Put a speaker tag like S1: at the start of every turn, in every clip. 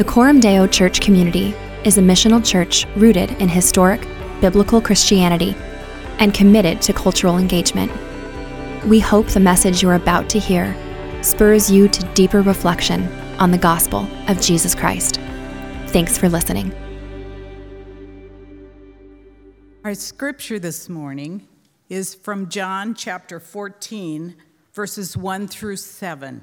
S1: The Coram Deo Church community is a missional church rooted in historic, biblical Christianity and committed to cultural engagement. We hope the message you're about to hear spurs you to deeper reflection on the gospel of Jesus Christ. Thanks for listening.
S2: Our scripture this morning is from John chapter 14, verses 1 through 7.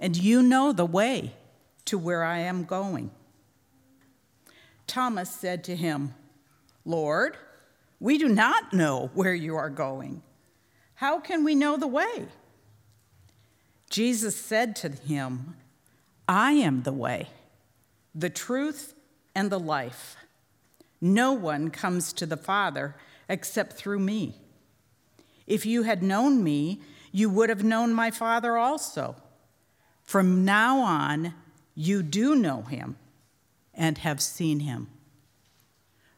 S2: and you know the way to where I am going. Thomas said to him, Lord, we do not know where you are going. How can we know the way? Jesus said to him, I am the way, the truth, and the life. No one comes to the Father except through me. If you had known me, you would have known my Father also. From now on, you do know him and have seen him.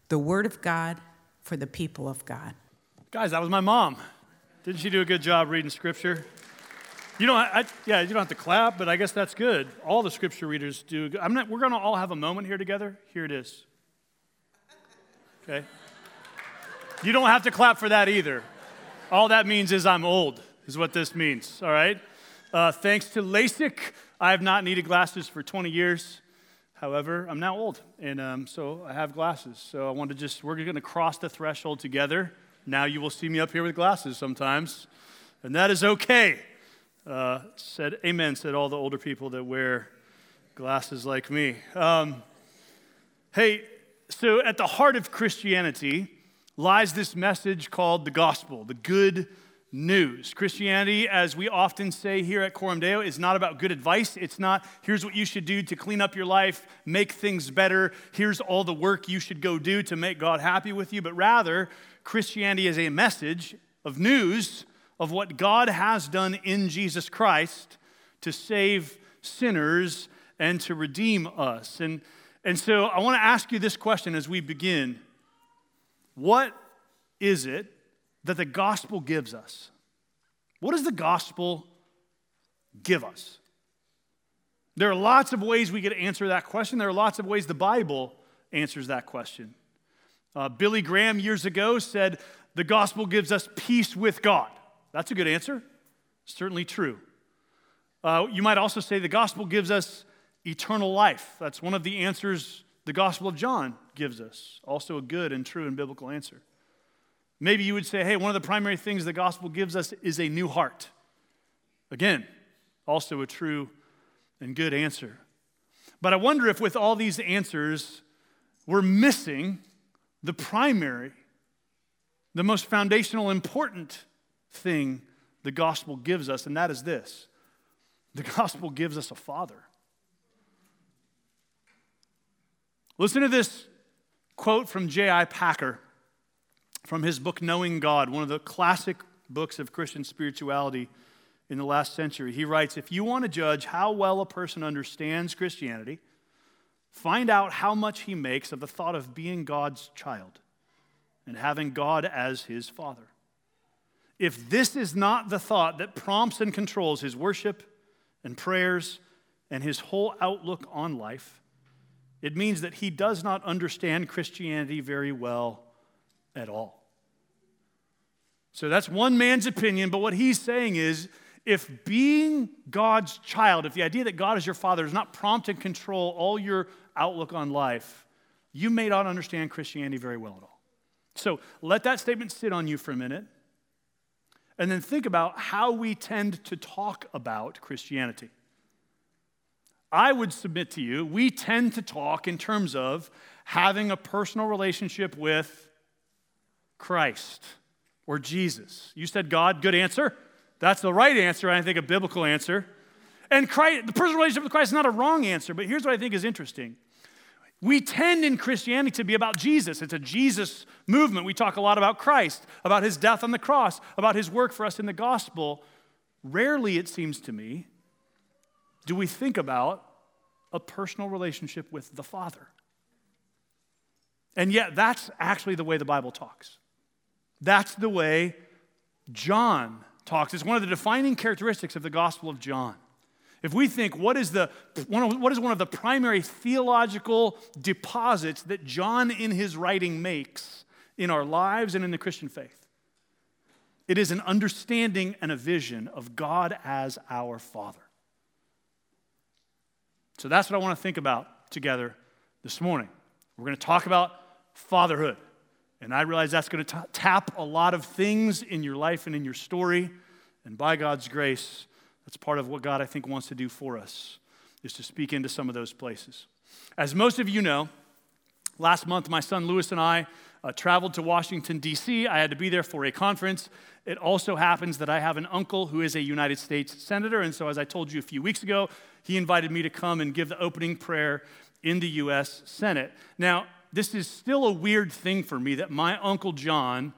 S2: The word of God for the people of God.
S3: Guys, that was my mom. Didn't she do a good job reading scripture? You don't, I, yeah, you don't have to clap, but I guess that's good. All the scripture readers do. I'm not, we're going to all have a moment here together. Here it is. Okay? You don't have to clap for that either. All that means is I'm old, is what this means, all right? Uh, thanks to LASIK, I have not needed glasses for 20 years. However, I'm now old, and um, so I have glasses. So I want to just, we're going to cross the threshold together. Now you will see me up here with glasses sometimes, and that is okay. Uh, said amen, said all the older people that wear glasses like me. Um, hey, so at the heart of Christianity lies this message called the gospel, the good news. Christianity, as we often say here at Coram Deo, is not about good advice. It's not, here's what you should do to clean up your life, make things better, here's all the work you should go do to make God happy with you. But rather, Christianity is a message of news of what God has done in Jesus Christ to save sinners and to redeem us. And, and so I want to ask you this question as we begin What is it that the gospel gives us. What does the gospel give us? There are lots of ways we could answer that question. There are lots of ways the Bible answers that question. Uh, Billy Graham years ago said, The gospel gives us peace with God. That's a good answer. Certainly true. Uh, you might also say the gospel gives us eternal life. That's one of the answers the Gospel of John gives us. Also, a good and true and biblical answer. Maybe you would say, hey, one of the primary things the gospel gives us is a new heart. Again, also a true and good answer. But I wonder if with all these answers, we're missing the primary, the most foundational, important thing the gospel gives us, and that is this the gospel gives us a father. Listen to this quote from J.I. Packer from his book, Knowing God, one of the classic books of Christian spirituality in the last century. He writes If you want to judge how well a person understands Christianity, find out how much he makes of the thought of being God's child and having God as his father. If this is not the thought that prompts and controls his worship and prayers and his whole outlook on life, it means that he does not understand Christianity very well at all. So that's one man's opinion, but what he's saying is if being God's child, if the idea that God is your father does not prompt and control all your outlook on life, you may not understand Christianity very well at all. So let that statement sit on you for a minute, and then think about how we tend to talk about Christianity. I would submit to you, we tend to talk in terms of having a personal relationship with Christ or Jesus? You said God, good answer. That's the right answer, I think a biblical answer. And Christ, the personal relationship with Christ is not a wrong answer, but here's what I think is interesting. We tend in Christianity to be about Jesus. It's a Jesus movement. We talk a lot about Christ, about his death on the cross, about his work for us in the gospel. Rarely, it seems to me, do we think about a personal relationship with the Father. And yet, that's actually the way the Bible talks. That's the way John talks. It's one of the defining characteristics of the Gospel of John. If we think what is, the, one of, what is one of the primary theological deposits that John in his writing makes in our lives and in the Christian faith, it is an understanding and a vision of God as our Father. So that's what I want to think about together this morning. We're going to talk about fatherhood. And I realize that's going to tap a lot of things in your life and in your story. And by God's grace, that's part of what God, I think, wants to do for us, is to speak into some of those places. As most of you know, last month my son Lewis and I uh, traveled to Washington, D.C. I had to be there for a conference. It also happens that I have an uncle who is a United States Senator. And so, as I told you a few weeks ago, he invited me to come and give the opening prayer in the U.S. Senate. Now, this is still a weird thing for me that my Uncle John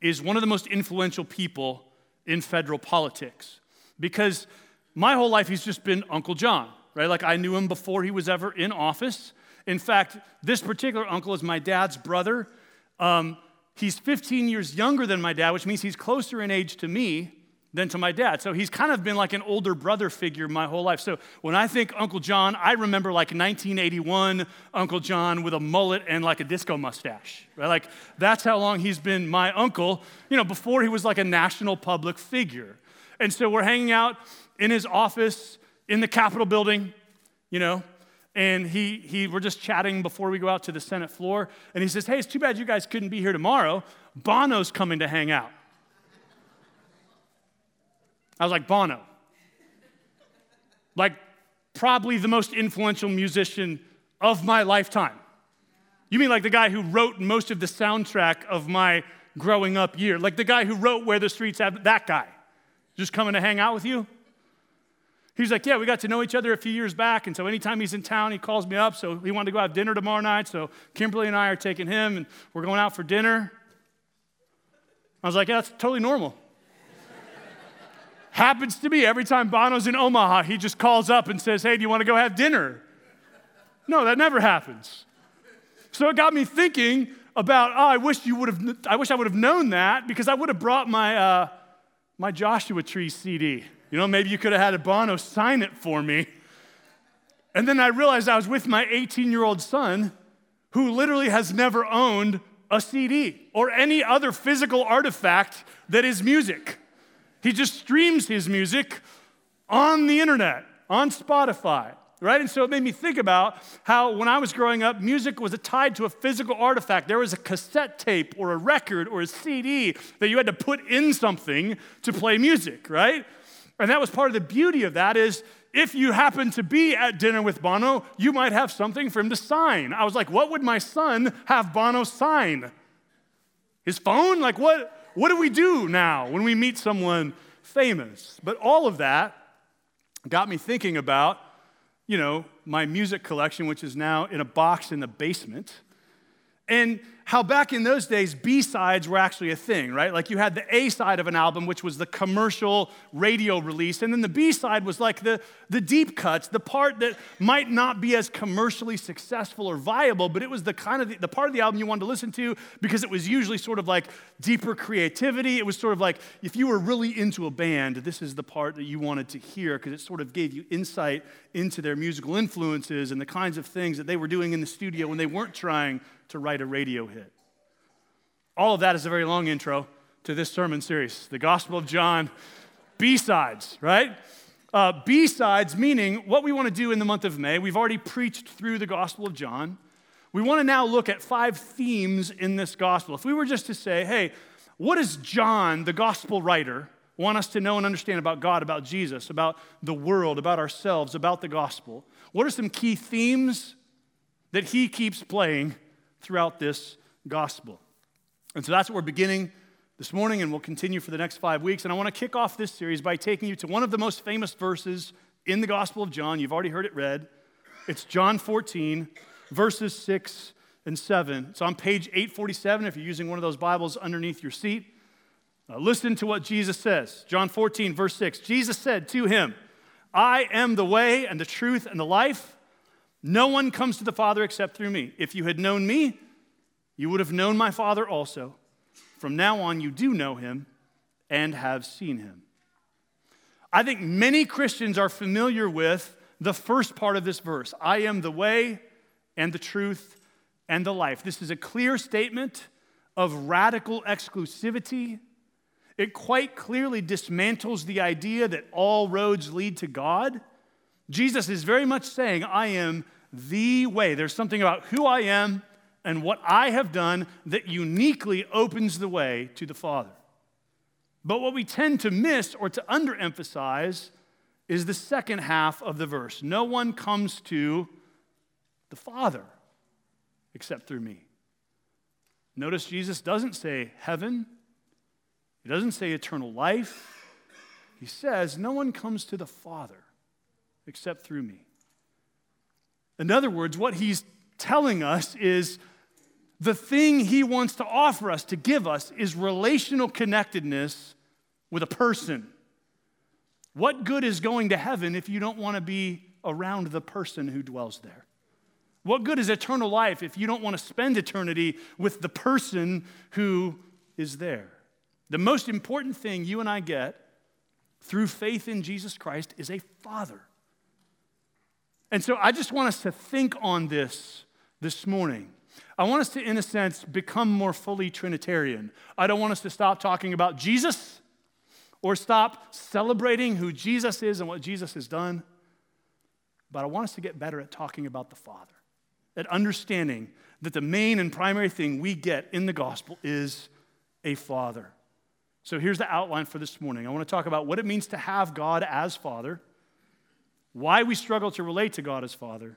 S3: is one of the most influential people in federal politics because my whole life he's just been Uncle John, right? Like I knew him before he was ever in office. In fact, this particular uncle is my dad's brother. Um, he's 15 years younger than my dad, which means he's closer in age to me than to my dad. So he's kind of been like an older brother figure my whole life. So when I think Uncle John, I remember like 1981 Uncle John with a mullet and like a disco mustache, right? Like that's how long he's been my uncle, you know, before he was like a national public figure. And so we're hanging out in his office in the Capitol building, you know, and he, he, we're just chatting before we go out to the Senate floor. And he says, Hey, it's too bad you guys couldn't be here tomorrow. Bono's coming to hang out. I was like, Bono. Like, probably the most influential musician of my lifetime. You mean like the guy who wrote most of the soundtrack of my growing up year? Like the guy who wrote Where the Streets Have that guy? Just coming to hang out with you? He's like, Yeah, we got to know each other a few years back. And so anytime he's in town, he calls me up. So he wanted to go have dinner tomorrow night. So Kimberly and I are taking him and we're going out for dinner. I was like, Yeah, that's totally normal. Happens to me every time Bono's in Omaha, he just calls up and says, Hey, do you want to go have dinner? No, that never happens. So it got me thinking about, oh, I wish you would have, I wish I would have known that because I would have brought my, uh, my Joshua Tree CD. You know, maybe you could have had a Bono sign it for me. And then I realized I was with my 18 year old son who literally has never owned a CD or any other physical artifact that is music. He just streams his music on the internet, on Spotify, right? And so it made me think about how when I was growing up, music was tied to a physical artifact. There was a cassette tape or a record or a CD that you had to put in something to play music, right? And that was part of the beauty of that is if you happen to be at dinner with Bono, you might have something for him to sign. I was like, what would my son have Bono sign? His phone? Like what? What do we do now when we meet someone famous? But all of that got me thinking about, you know, my music collection, which is now in a box in the basement. And how back in those days, B sides were actually a thing, right? Like you had the A side of an album, which was the commercial radio release, and then the B side was like the, the deep cuts, the part that might not be as commercially successful or viable, but it was the kind of the, the part of the album you wanted to listen to because it was usually sort of like deeper creativity. It was sort of like if you were really into a band, this is the part that you wanted to hear because it sort of gave you insight into their musical influences and the kinds of things that they were doing in the studio when they weren't trying to write a radio hit. All of that is a very long intro to this sermon series, the Gospel of John, B sides, right? Uh, B sides meaning what we want to do in the month of May. We've already preached through the Gospel of John. We want to now look at five themes in this gospel. If we were just to say, hey, what does John, the gospel writer, want us to know and understand about God, about Jesus, about the world, about ourselves, about the gospel? What are some key themes that he keeps playing throughout this gospel. And so that's what we're beginning this morning, and we'll continue for the next five weeks. And I want to kick off this series by taking you to one of the most famous verses in the Gospel of John. You've already heard it read. It's John 14, verses 6 and 7. It's on page 847 if you're using one of those Bibles underneath your seat. Listen to what Jesus says. John 14, verse 6. Jesus said to him, I am the way and the truth and the life. No one comes to the Father except through me. If you had known me, you would have known my Father also. From now on, you do know him and have seen him. I think many Christians are familiar with the first part of this verse I am the way and the truth and the life. This is a clear statement of radical exclusivity it quite clearly dismantles the idea that all roads lead to God. Jesus is very much saying, I am the way. There's something about who I am and what I have done that uniquely opens the way to the Father. But what we tend to miss or to underemphasize is the second half of the verse. No one comes to the Father except through me. Notice Jesus doesn't say heaven he doesn't say eternal life. He says, No one comes to the Father except through me. In other words, what he's telling us is the thing he wants to offer us, to give us, is relational connectedness with a person. What good is going to heaven if you don't want to be around the person who dwells there? What good is eternal life if you don't want to spend eternity with the person who is there? The most important thing you and I get through faith in Jesus Christ is a father. And so I just want us to think on this this morning. I want us to, in a sense, become more fully Trinitarian. I don't want us to stop talking about Jesus or stop celebrating who Jesus is and what Jesus has done. But I want us to get better at talking about the Father, at understanding that the main and primary thing we get in the gospel is a Father. So here's the outline for this morning. I want to talk about what it means to have God as Father, why we struggle to relate to God as Father,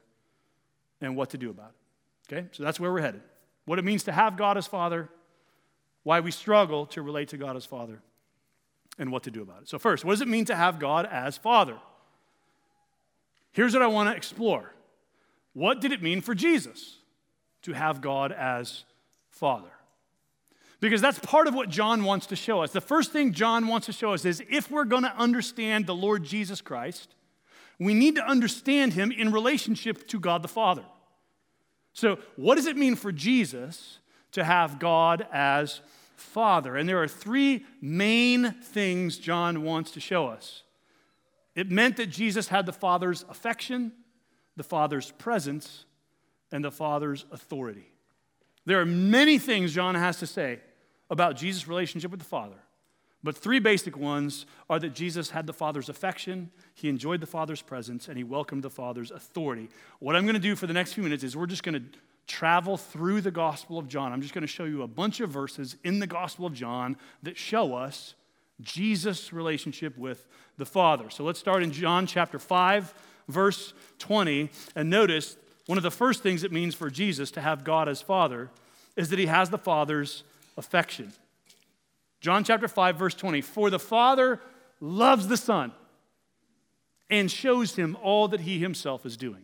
S3: and what to do about it. Okay? So that's where we're headed. What it means to have God as Father, why we struggle to relate to God as Father, and what to do about it. So, first, what does it mean to have God as Father? Here's what I want to explore. What did it mean for Jesus to have God as Father? Because that's part of what John wants to show us. The first thing John wants to show us is if we're going to understand the Lord Jesus Christ, we need to understand him in relationship to God the Father. So, what does it mean for Jesus to have God as Father? And there are three main things John wants to show us. It meant that Jesus had the Father's affection, the Father's presence, and the Father's authority. There are many things John has to say about Jesus' relationship with the Father. But three basic ones are that Jesus had the Father's affection, he enjoyed the Father's presence, and he welcomed the Father's authority. What I'm going to do for the next few minutes is we're just going to travel through the Gospel of John. I'm just going to show you a bunch of verses in the Gospel of John that show us Jesus' relationship with the Father. So let's start in John chapter 5, verse 20. And notice one of the first things it means for Jesus to have God as Father is that he has the Father's affection. John chapter 5, verse 20. For the Father loves the Son and shows him all that he himself is doing.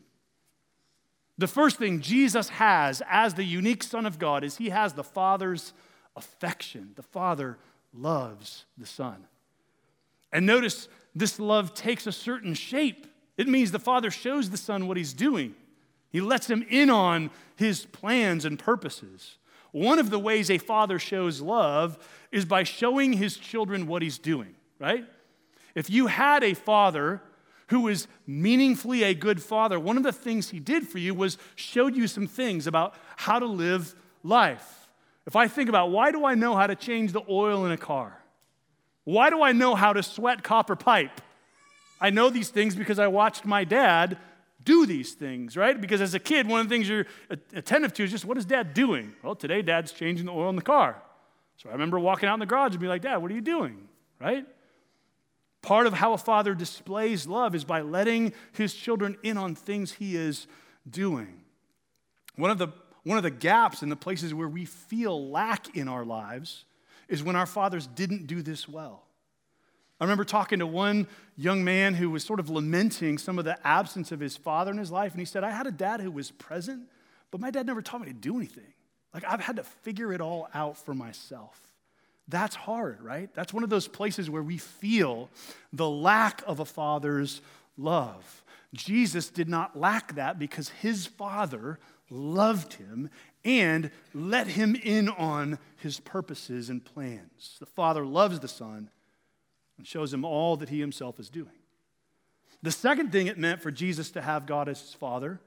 S3: The first thing Jesus has as the unique Son of God is he has the Father's affection. The Father loves the Son. And notice this love takes a certain shape. It means the Father shows the Son what he's doing, he lets him in on his plans and purposes. One of the ways a father shows love is by showing his children what he's doing, right? If you had a father who was meaningfully a good father, one of the things he did for you was showed you some things about how to live life. If I think about why do I know how to change the oil in a car? Why do I know how to sweat copper pipe? I know these things because I watched my dad do these things, right? Because as a kid, one of the things you're attentive to is just what is dad doing? Well, today dad's changing the oil in the car. So I remember walking out in the garage and be like, Dad, what are you doing? Right? Part of how a father displays love is by letting his children in on things he is doing. One of the, one of the gaps in the places where we feel lack in our lives is when our fathers didn't do this well. I remember talking to one young man who was sort of lamenting some of the absence of his father in his life. And he said, I had a dad who was present, but my dad never taught me to do anything. Like, I've had to figure it all out for myself. That's hard, right? That's one of those places where we feel the lack of a father's love. Jesus did not lack that because his father loved him and let him in on his purposes and plans. The father loves the son and shows him all that he himself is doing. The second thing it meant for Jesus to have God as his father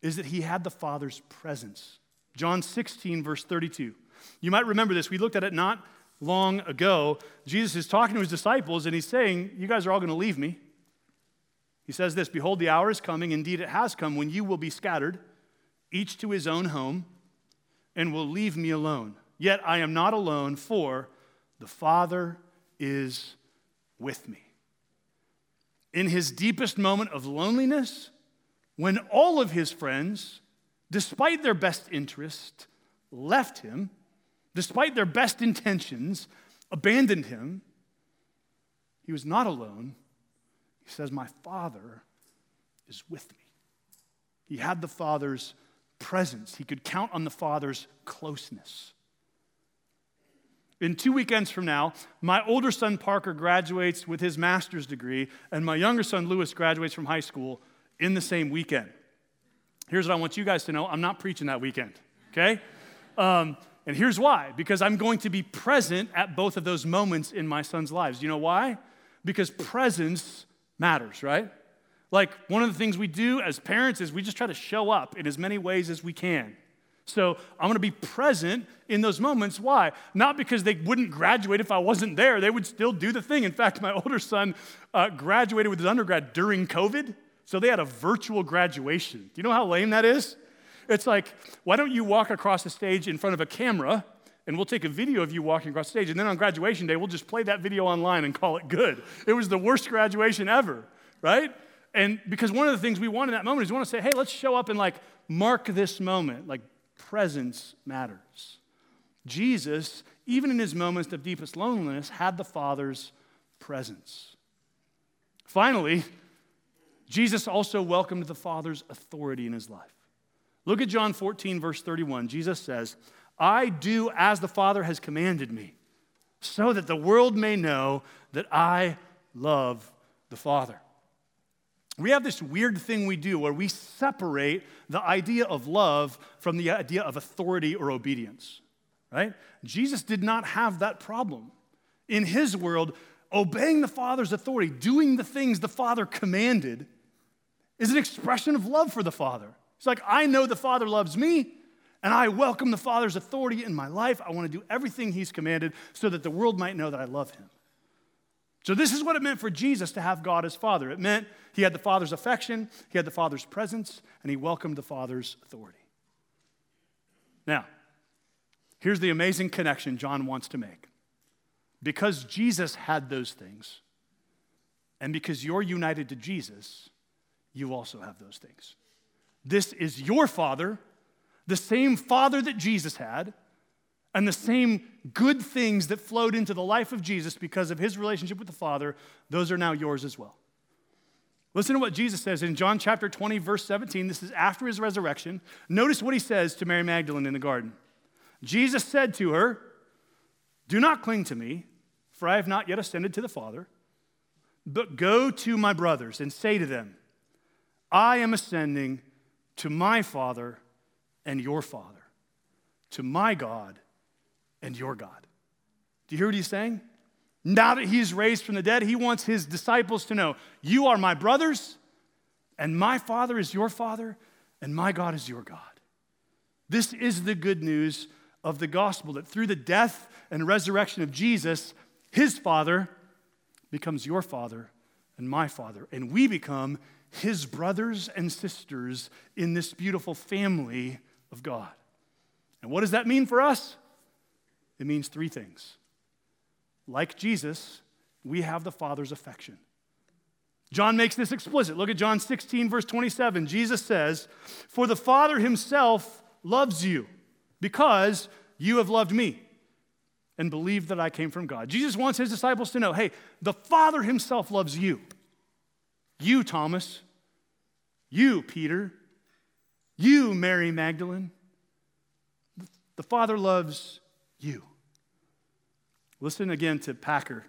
S3: is that he had the father's presence. John 16, verse 32. You might remember this. We looked at it not long ago. Jesus is talking to his disciples and he's saying, You guys are all going to leave me. He says this Behold, the hour is coming, indeed it has come, when you will be scattered, each to his own home, and will leave me alone. Yet I am not alone, for the Father is with me. In his deepest moment of loneliness, when all of his friends, despite their best interest, left him, despite their best intentions, abandoned him, he was not alone. He says, My Father is with me. He had the Father's presence, he could count on the Father's closeness. In two weekends from now, my older son Parker graduates with his master's degree, and my younger son Lewis graduates from high school in the same weekend. Here's what I want you guys to know I'm not preaching that weekend, okay? Um, and here's why because I'm going to be present at both of those moments in my son's lives. You know why? Because presence matters, right? Like one of the things we do as parents is we just try to show up in as many ways as we can. So I'm going to be present in those moments. Why? Not because they wouldn't graduate if I wasn't there. They would still do the thing. In fact, my older son uh, graduated with his undergrad during COVID. So they had a virtual graduation. Do you know how lame that is? It's like, why don't you walk across the stage in front of a camera and we'll take a video of you walking across the stage. And then on graduation day, we'll just play that video online and call it good. It was the worst graduation ever, right? And because one of the things we want in that moment is we want to say, hey, let's show up and like mark this moment. Like presence matters. Jesus, even in his moments of deepest loneliness, had the Father's presence. Finally, Jesus also welcomed the Father's authority in his life. Look at John 14, verse 31. Jesus says, I do as the Father has commanded me, so that the world may know that I love the Father. We have this weird thing we do where we separate the idea of love from the idea of authority or obedience, right? Jesus did not have that problem. In his world, obeying the Father's authority, doing the things the Father commanded, is an expression of love for the Father. It's like, I know the Father loves me, and I welcome the Father's authority in my life. I want to do everything He's commanded so that the world might know that I love Him. So, this is what it meant for Jesus to have God as Father. It meant He had the Father's affection, He had the Father's presence, and He welcomed the Father's authority. Now, here's the amazing connection John wants to make. Because Jesus had those things, and because you're united to Jesus, you also have those things. This is your Father the same Father that Jesus had, and the same good things that flowed into the life of Jesus because of his relationship with the Father, those are now yours as well. Listen to what Jesus says in John chapter 20, verse 17. This is after his resurrection. Notice what he says to Mary Magdalene in the garden. Jesus said to her, Do not cling to me, for I have not yet ascended to the Father, but go to my brothers and say to them, I am ascending to my Father and your Father, to my God and your God. Do you hear what he's saying? Now that he's raised from the dead, he wants his disciples to know you are my brothers, and my Father is your Father, and my God is your God. This is the good news of the gospel that through the death and resurrection of Jesus, his Father becomes your Father and my Father, and we become his brothers and sisters in this beautiful family of God. And what does that mean for us? It means three things. Like Jesus, we have the Father's affection. John makes this explicit. Look at John 16, verse 27. Jesus says, For the Father himself loves you because you have loved me and believed that I came from God. Jesus wants his disciples to know hey, the Father himself loves you. You, Thomas. You, Peter. You, Mary Magdalene. The Father loves you. Listen again to Packer,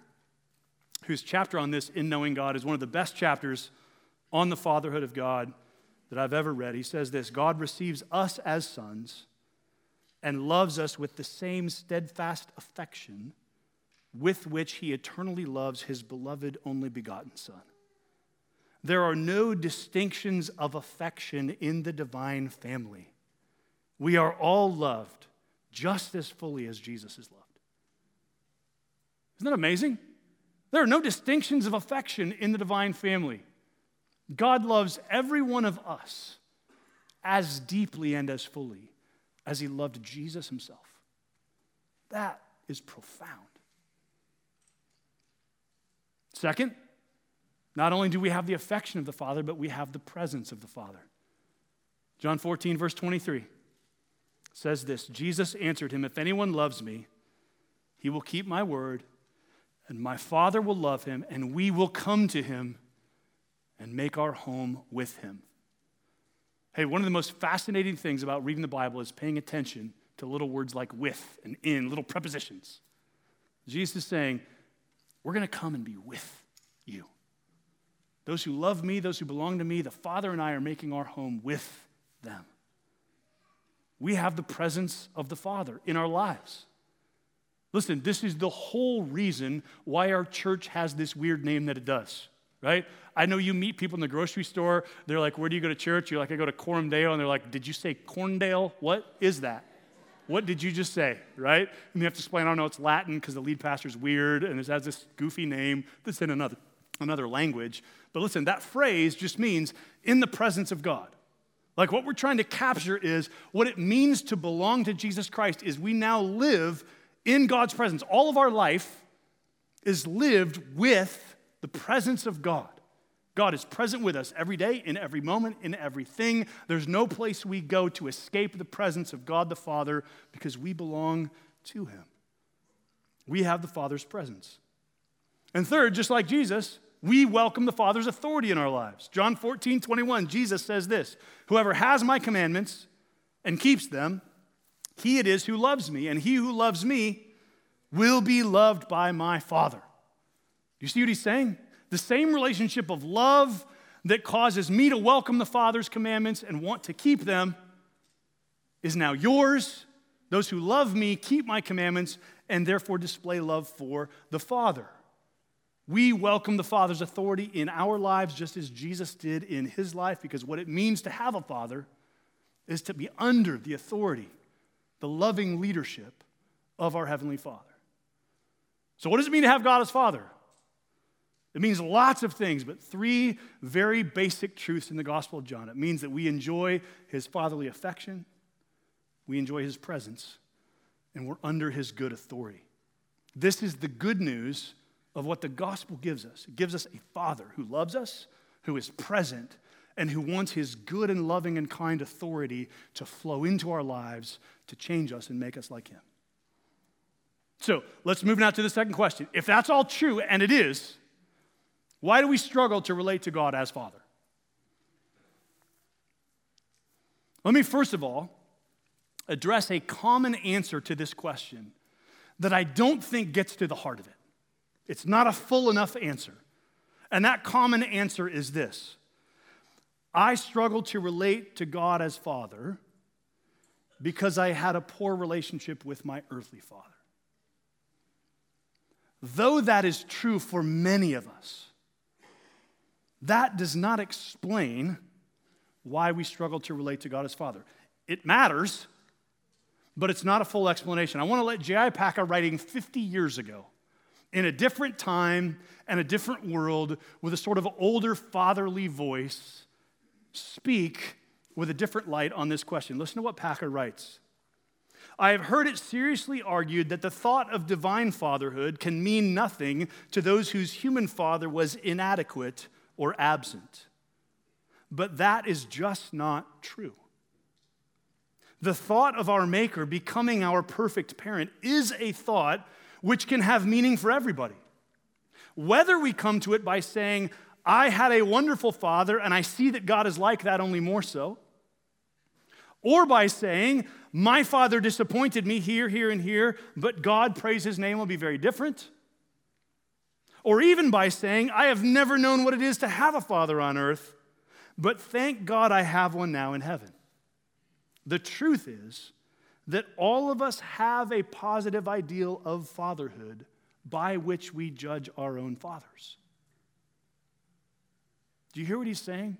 S3: whose chapter on this, In Knowing God, is one of the best chapters on the fatherhood of God that I've ever read. He says this God receives us as sons and loves us with the same steadfast affection with which he eternally loves his beloved only begotten Son. There are no distinctions of affection in the divine family. We are all loved just as fully as Jesus is loved. Isn't that amazing? There are no distinctions of affection in the divine family. God loves every one of us as deeply and as fully as he loved Jesus himself. That is profound. Second, not only do we have the affection of the Father, but we have the presence of the Father. John 14, verse 23 says this Jesus answered him, If anyone loves me, he will keep my word, and my Father will love him, and we will come to him and make our home with him. Hey, one of the most fascinating things about reading the Bible is paying attention to little words like with and in, little prepositions. Jesus is saying, We're going to come and be with you. Those who love me, those who belong to me, the Father and I are making our home with them. We have the presence of the Father in our lives. Listen, this is the whole reason why our church has this weird name that it does right? I know you meet people in the grocery store. They're like, Where do you go to church? You're like, I go to Coram Deo. And they're like, Did you say Corndale? What is that? What did you just say, right? And you have to explain, I don't know, it's Latin because the lead pastor's weird and it has this goofy name that's in another, another language. But listen, that phrase just means in the presence of God. Like what we're trying to capture is what it means to belong to Jesus Christ is we now live in God's presence. All of our life is lived with the presence of God. God is present with us every day, in every moment, in everything. There's no place we go to escape the presence of God the Father because we belong to Him. We have the Father's presence. And third, just like Jesus, we welcome the Father's authority in our lives. John 14, 21, Jesus says this Whoever has my commandments and keeps them, he it is who loves me, and he who loves me will be loved by my Father you see what he's saying? The same relationship of love that causes me to welcome the Father's commandments and want to keep them is now yours. Those who love me keep my commandments and therefore display love for the Father. We welcome the Father's authority in our lives just as Jesus did in his life because what it means to have a Father is to be under the authority, the loving leadership of our Heavenly Father. So, what does it mean to have God as Father? It means lots of things, but three very basic truths in the Gospel of John. It means that we enjoy his fatherly affection, we enjoy his presence, and we're under his good authority. This is the good news of what the gospel gives us. It gives us a father who loves us, who is present, and who wants his good and loving and kind authority to flow into our lives to change us and make us like him. So let's move now to the second question. If that's all true, and it is, why do we struggle to relate to God as Father? Let me first of all address a common answer to this question that I don't think gets to the heart of it. It's not a full enough answer. And that common answer is this I struggle to relate to God as Father because I had a poor relationship with my earthly father. Though that is true for many of us, that does not explain why we struggle to relate to God as Father. It matters, but it's not a full explanation. I want to let J.I. Packer, writing 50 years ago, in a different time and a different world, with a sort of older fatherly voice, speak with a different light on this question. Listen to what Packer writes. I have heard it seriously argued that the thought of divine fatherhood can mean nothing to those whose human father was inadequate or absent. But that is just not true. The thought of our Maker becoming our perfect parent is a thought which can have meaning for everybody. Whether we come to it by saying, I had a wonderful father and I see that God is like that, only more so, or by saying, My father disappointed me here, here, and here, but God, praise his name, will be very different. Or even by saying, I have never known what it is to have a father on earth, but thank God I have one now in heaven. The truth is that all of us have a positive ideal of fatherhood by which we judge our own fathers. Do you hear what he's saying?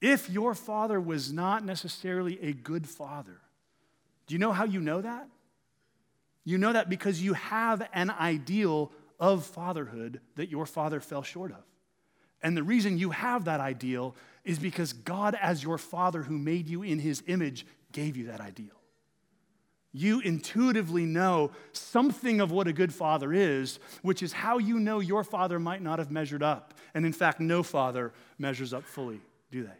S3: If your father was not necessarily a good father, do you know how you know that? You know that because you have an ideal of fatherhood that your father fell short of. And the reason you have that ideal is because God, as your father who made you in his image, gave you that ideal. You intuitively know something of what a good father is, which is how you know your father might not have measured up. And in fact, no father measures up fully, do they?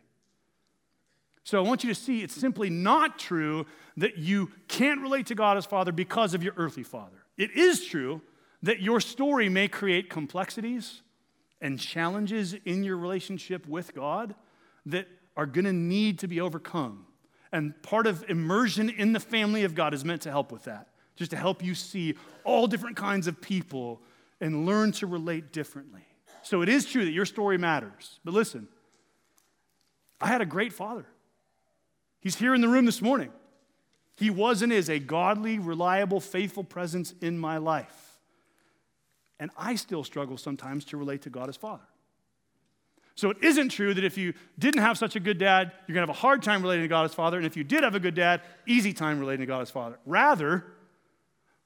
S3: So I want you to see it's simply not true that you can't relate to God as Father because of your earthly father. It is true that your story may create complexities and challenges in your relationship with God that are going to need to be overcome. And part of immersion in the family of God is meant to help with that, just to help you see all different kinds of people and learn to relate differently. So it is true that your story matters. But listen, I had a great father. He's here in the room this morning. He was and is a godly, reliable, faithful presence in my life. And I still struggle sometimes to relate to God as Father. So it isn't true that if you didn't have such a good dad, you're going to have a hard time relating to God as Father. And if you did have a good dad, easy time relating to God as Father. Rather,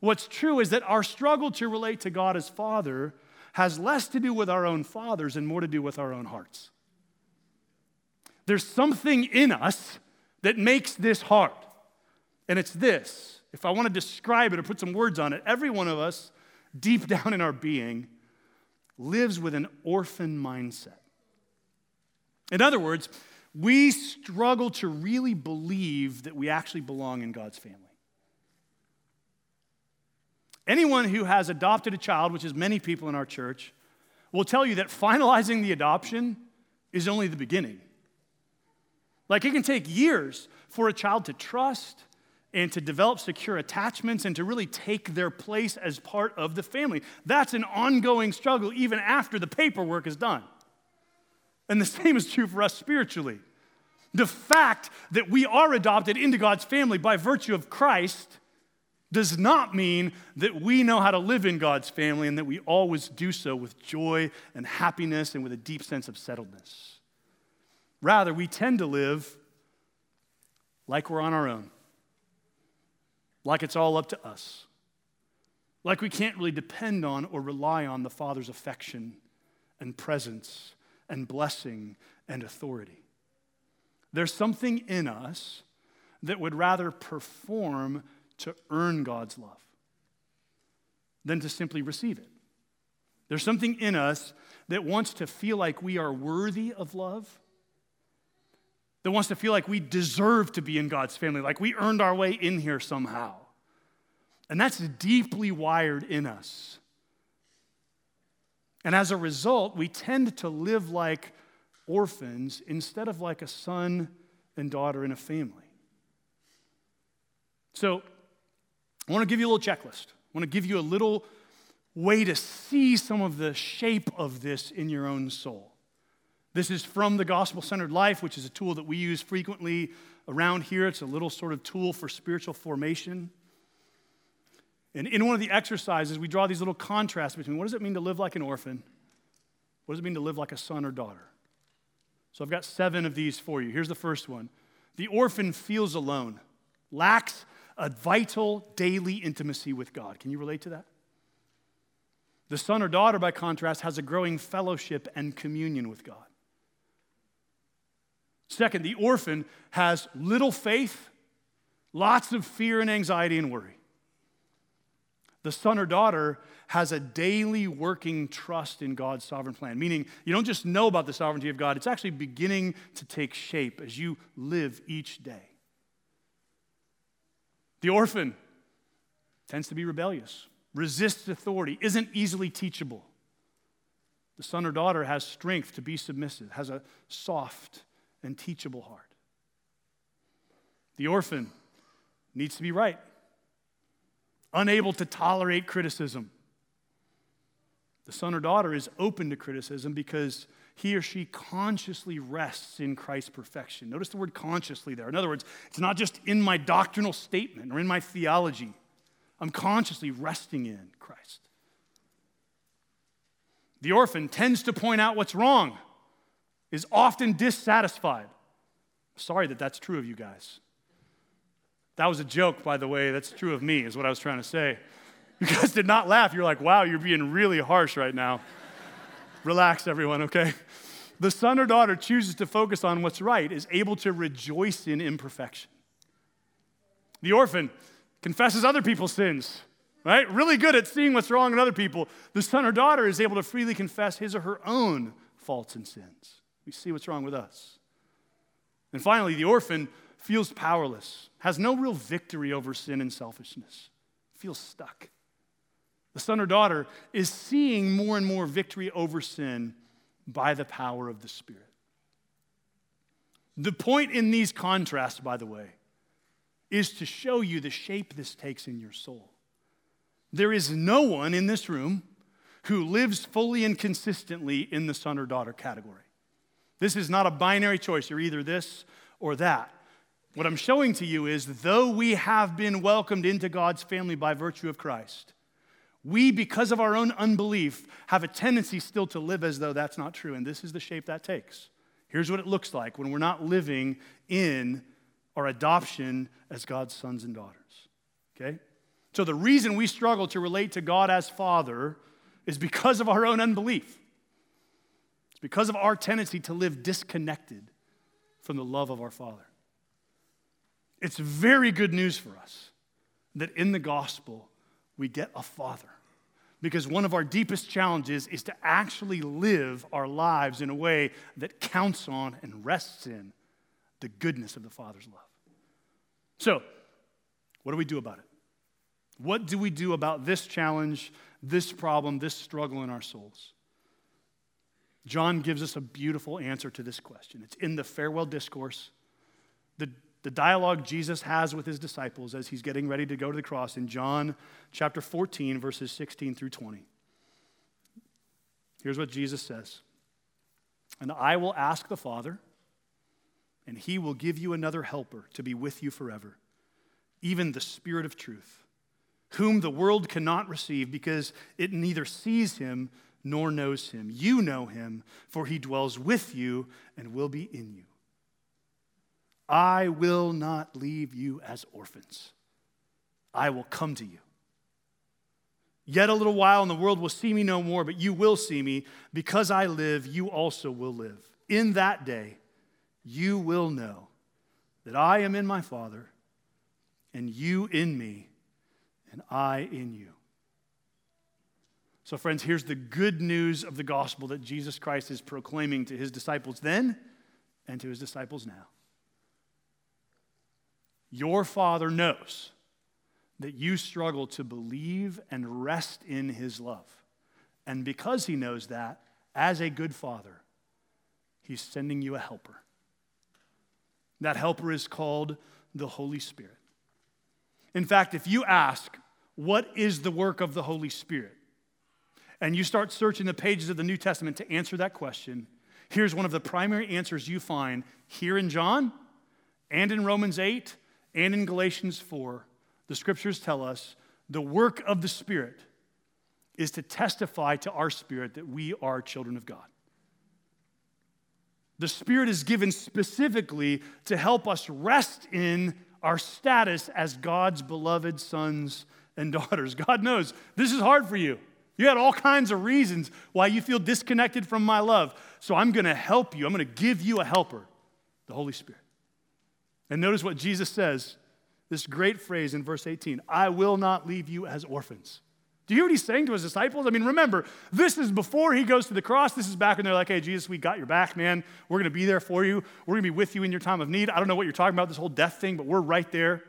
S3: what's true is that our struggle to relate to God as Father has less to do with our own fathers and more to do with our own hearts. There's something in us that makes this hard. And it's this if I want to describe it or put some words on it, every one of us, deep down in our being, lives with an orphan mindset. In other words, we struggle to really believe that we actually belong in God's family. Anyone who has adopted a child, which is many people in our church, will tell you that finalizing the adoption is only the beginning. Like it can take years for a child to trust and to develop secure attachments and to really take their place as part of the family. That's an ongoing struggle even after the paperwork is done. And the same is true for us spiritually. The fact that we are adopted into God's family by virtue of Christ does not mean that we know how to live in God's family and that we always do so with joy and happiness and with a deep sense of settledness. Rather, we tend to live like we're on our own, like it's all up to us, like we can't really depend on or rely on the Father's affection and presence and blessing and authority. There's something in us that would rather perform to earn God's love than to simply receive it. There's something in us that wants to feel like we are worthy of love that wants to feel like we deserve to be in God's family, like we earned our way in here somehow. And that's deeply wired in us. And as a result, we tend to live like orphans instead of like a son and daughter in a family. So, I want to give you a little checklist. I want to give you a little way to see some of the shape of this in your own soul. This is from the Gospel Centered Life, which is a tool that we use frequently around here. It's a little sort of tool for spiritual formation. And in one of the exercises, we draw these little contrasts between what does it mean to live like an orphan? What does it mean to live like a son or daughter? So I've got seven of these for you. Here's the first one The orphan feels alone, lacks a vital daily intimacy with God. Can you relate to that? The son or daughter, by contrast, has a growing fellowship and communion with God. Second, the orphan has little faith, lots of fear and anxiety and worry. The son or daughter has a daily working trust in God's sovereign plan, meaning you don't just know about the sovereignty of God, it's actually beginning to take shape as you live each day. The orphan tends to be rebellious, resists authority, isn't easily teachable. The son or daughter has strength to be submissive, has a soft and teachable heart. The orphan needs to be right, unable to tolerate criticism. The son or daughter is open to criticism because he or she consciously rests in Christ's perfection. Notice the word consciously there. In other words, it's not just in my doctrinal statement or in my theology. I'm consciously resting in Christ. The orphan tends to point out what's wrong, is often dissatisfied. Sorry that that's true of you guys. That was a joke, by the way. That's true of me, is what I was trying to say. You guys did not laugh. You're like, wow, you're being really harsh right now. Relax, everyone, okay? The son or daughter chooses to focus on what's right, is able to rejoice in imperfection. The orphan confesses other people's sins, right? Really good at seeing what's wrong in other people. The son or daughter is able to freely confess his or her own faults and sins. We see what's wrong with us. And finally, the orphan feels powerless, has no real victory over sin and selfishness, feels stuck. The son or daughter is seeing more and more victory over sin by the power of the Spirit. The point in these contrasts, by the way, is to show you the shape this takes in your soul. There is no one in this room who lives fully and consistently in the son or daughter category. This is not a binary choice. You're either this or that. What I'm showing to you is though we have been welcomed into God's family by virtue of Christ, we, because of our own unbelief, have a tendency still to live as though that's not true. And this is the shape that takes. Here's what it looks like when we're not living in our adoption as God's sons and daughters. Okay? So the reason we struggle to relate to God as Father is because of our own unbelief. It's because of our tendency to live disconnected from the love of our Father. It's very good news for us that in the gospel, we get a father. Because one of our deepest challenges is to actually live our lives in a way that counts on and rests in the goodness of the Father's love. So, what do we do about it? What do we do about this challenge, this problem, this struggle in our souls? John gives us a beautiful answer to this question. It's in the farewell discourse. The the dialogue Jesus has with his disciples as he's getting ready to go to the cross in John chapter 14, verses 16 through 20. Here's what Jesus says And I will ask the Father, and he will give you another helper to be with you forever, even the Spirit of truth, whom the world cannot receive because it neither sees him nor knows him. You know him, for he dwells with you and will be in you. I will not leave you as orphans. I will come to you. Yet a little while, and the world will see me no more, but you will see me. Because I live, you also will live. In that day, you will know that I am in my Father, and you in me, and I in you. So, friends, here's the good news of the gospel that Jesus Christ is proclaiming to his disciples then and to his disciples now. Your Father knows that you struggle to believe and rest in His love. And because He knows that, as a good Father, He's sending you a helper. That helper is called the Holy Spirit. In fact, if you ask, What is the work of the Holy Spirit? and you start searching the pages of the New Testament to answer that question, here's one of the primary answers you find here in John and in Romans 8 and in Galatians 4, the scriptures tell us the work of the Spirit is to testify to our spirit that we are children of God. The Spirit is given specifically to help us rest in our status as God's beloved sons and daughters. God knows this is hard for you. You had all kinds of reasons why you feel disconnected from my love. So I'm going to help you. I'm going to give you a helper, the Holy Spirit. And notice what Jesus says this great phrase in verse 18 I will not leave you as orphans. Do you hear what he's saying to his disciples? I mean, remember, this is before he goes to the cross. This is back when they're like, hey, Jesus, we got your back, man. We're going to be there for you. We're going to be with you in your time of need. I don't know what you're talking about, this whole death thing, but we're right there.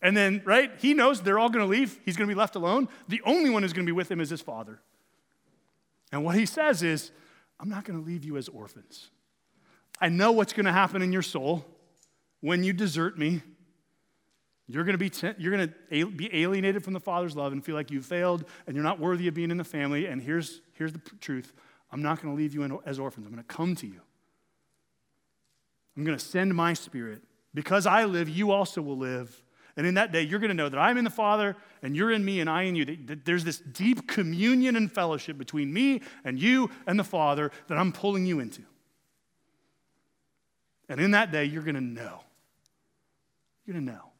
S3: And then, right, he knows they're all going to leave. He's going to be left alone. The only one who's going to be with him is his father. And what he says is, I'm not going to leave you as orphans. I know what's going to happen in your soul when you desert me. You're going to be you're going to be alienated from the Father's love and feel like you failed and you're not worthy of being in the family. And here's, here's the truth I'm not going to leave you in, as orphans. I'm going to come to you. I'm going to send my spirit. Because I live, you also will live. And in that day, you're going to know that I'm in the Father and you're in me and I in you. That there's this deep communion and fellowship between me and you and the Father that I'm pulling you into. And in that day, you're going to know. You're going to know.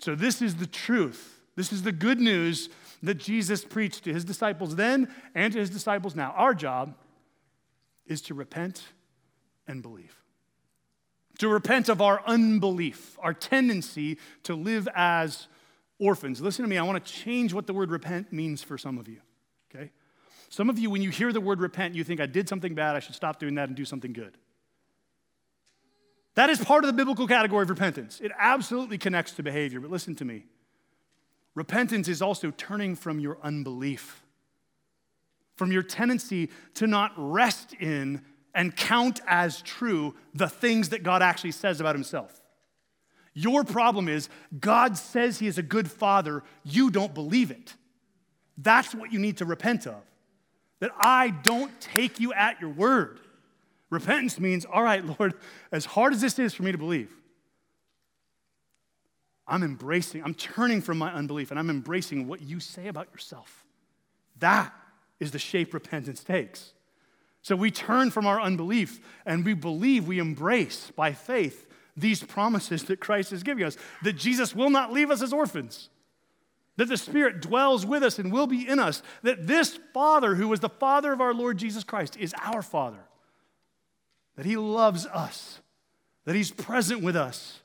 S3: So, this is the truth. This is the good news that Jesus preached to his disciples then and to his disciples now. Our job is to repent and believe. To repent of our unbelief, our tendency to live as orphans. Listen to me, I want to change what the word repent means for some of you, okay? Some of you, when you hear the word repent, you think, I did something bad, I should stop doing that and do something good. That is part of the biblical category of repentance. It absolutely connects to behavior, but listen to me. Repentance is also turning from your unbelief, from your tendency to not rest in and count as true the things that God actually says about himself. Your problem is God says he is a good father, you don't believe it. That's what you need to repent of. That I don't take you at your word. Repentance means, all right, Lord, as hard as this is for me to believe, I'm embracing, I'm turning from my unbelief and I'm embracing what you say about yourself. That is the shape repentance takes. So we turn from our unbelief and we believe, we embrace by faith these promises that Christ is giving us that Jesus will not leave us as orphans, that the Spirit dwells with us and will be in us, that this Father, who was the Father of our Lord Jesus Christ, is our Father that He loves us, that He's present with us,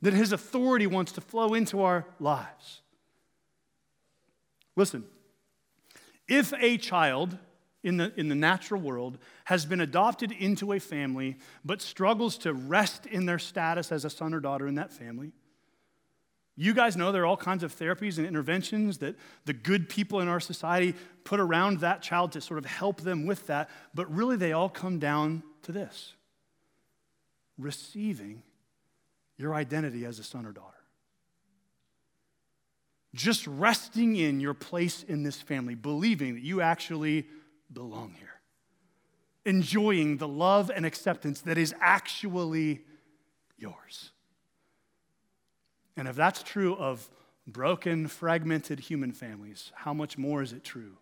S3: that His authority wants to flow into our lives. Listen, if a child in the, in the natural world has been adopted into a family but struggles to rest in their status as a son or daughter in that family, you guys know there are all kinds of therapies and interventions that the good people in our society put around that child to sort of help them with that, but really they all come down to this receiving your identity as a son or daughter. Just resting in your place in this family, believing that you actually belong here, enjoying the love and acceptance that is actually yours. And if that's true of broken, fragmented human families, how much more is it true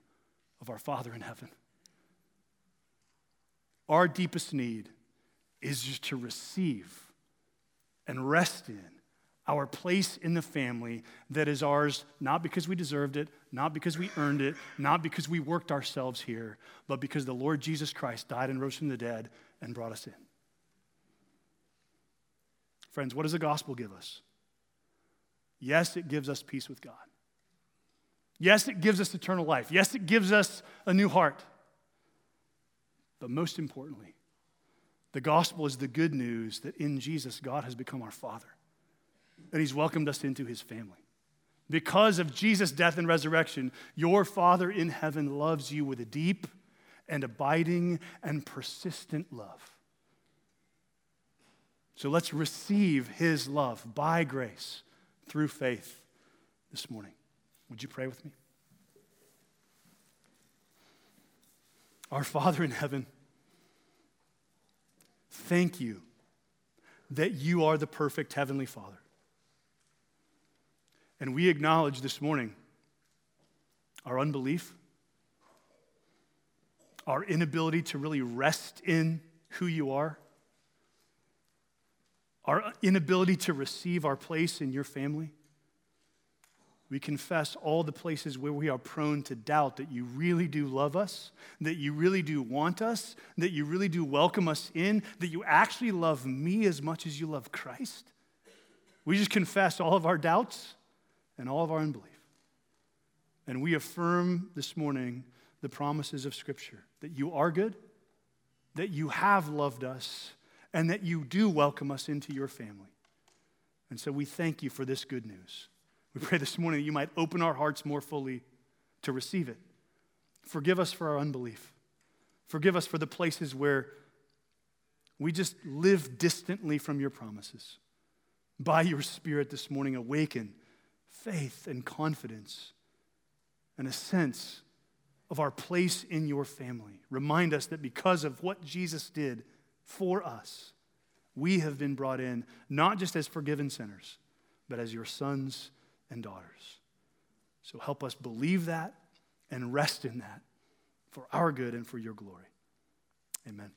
S3: of our Father in heaven? Our deepest need is just to receive and rest in our place in the family that is ours, not because we deserved it, not because we earned it, not because we worked ourselves here, but because the Lord Jesus Christ died and rose from the dead and brought us in. Friends, what does the gospel give us? Yes, it gives us peace with God. Yes, it gives us eternal life. Yes, it gives us a new heart. But most importantly, the gospel is the good news that in Jesus, God has become our Father, that He's welcomed us into His family. Because of Jesus' death and resurrection, your Father in heaven loves you with a deep and abiding and persistent love. So let's receive His love by grace through faith this morning. Would you pray with me? Our Father in heaven, thank you that you are the perfect Heavenly Father. And we acknowledge this morning our unbelief, our inability to really rest in who you are, our inability to receive our place in your family. We confess all the places where we are prone to doubt that you really do love us, that you really do want us, that you really do welcome us in, that you actually love me as much as you love Christ. We just confess all of our doubts and all of our unbelief. And we affirm this morning the promises of Scripture that you are good, that you have loved us, and that you do welcome us into your family. And so we thank you for this good news. We pray this morning that you might open our hearts more fully to receive it. Forgive us for our unbelief. Forgive us for the places where we just live distantly from your promises. By your Spirit this morning, awaken faith and confidence and a sense of our place in your family. Remind us that because of what Jesus did for us, we have been brought in not just as forgiven sinners, but as your sons and daughters. So help us believe that and rest in that for our good and for your glory. Amen.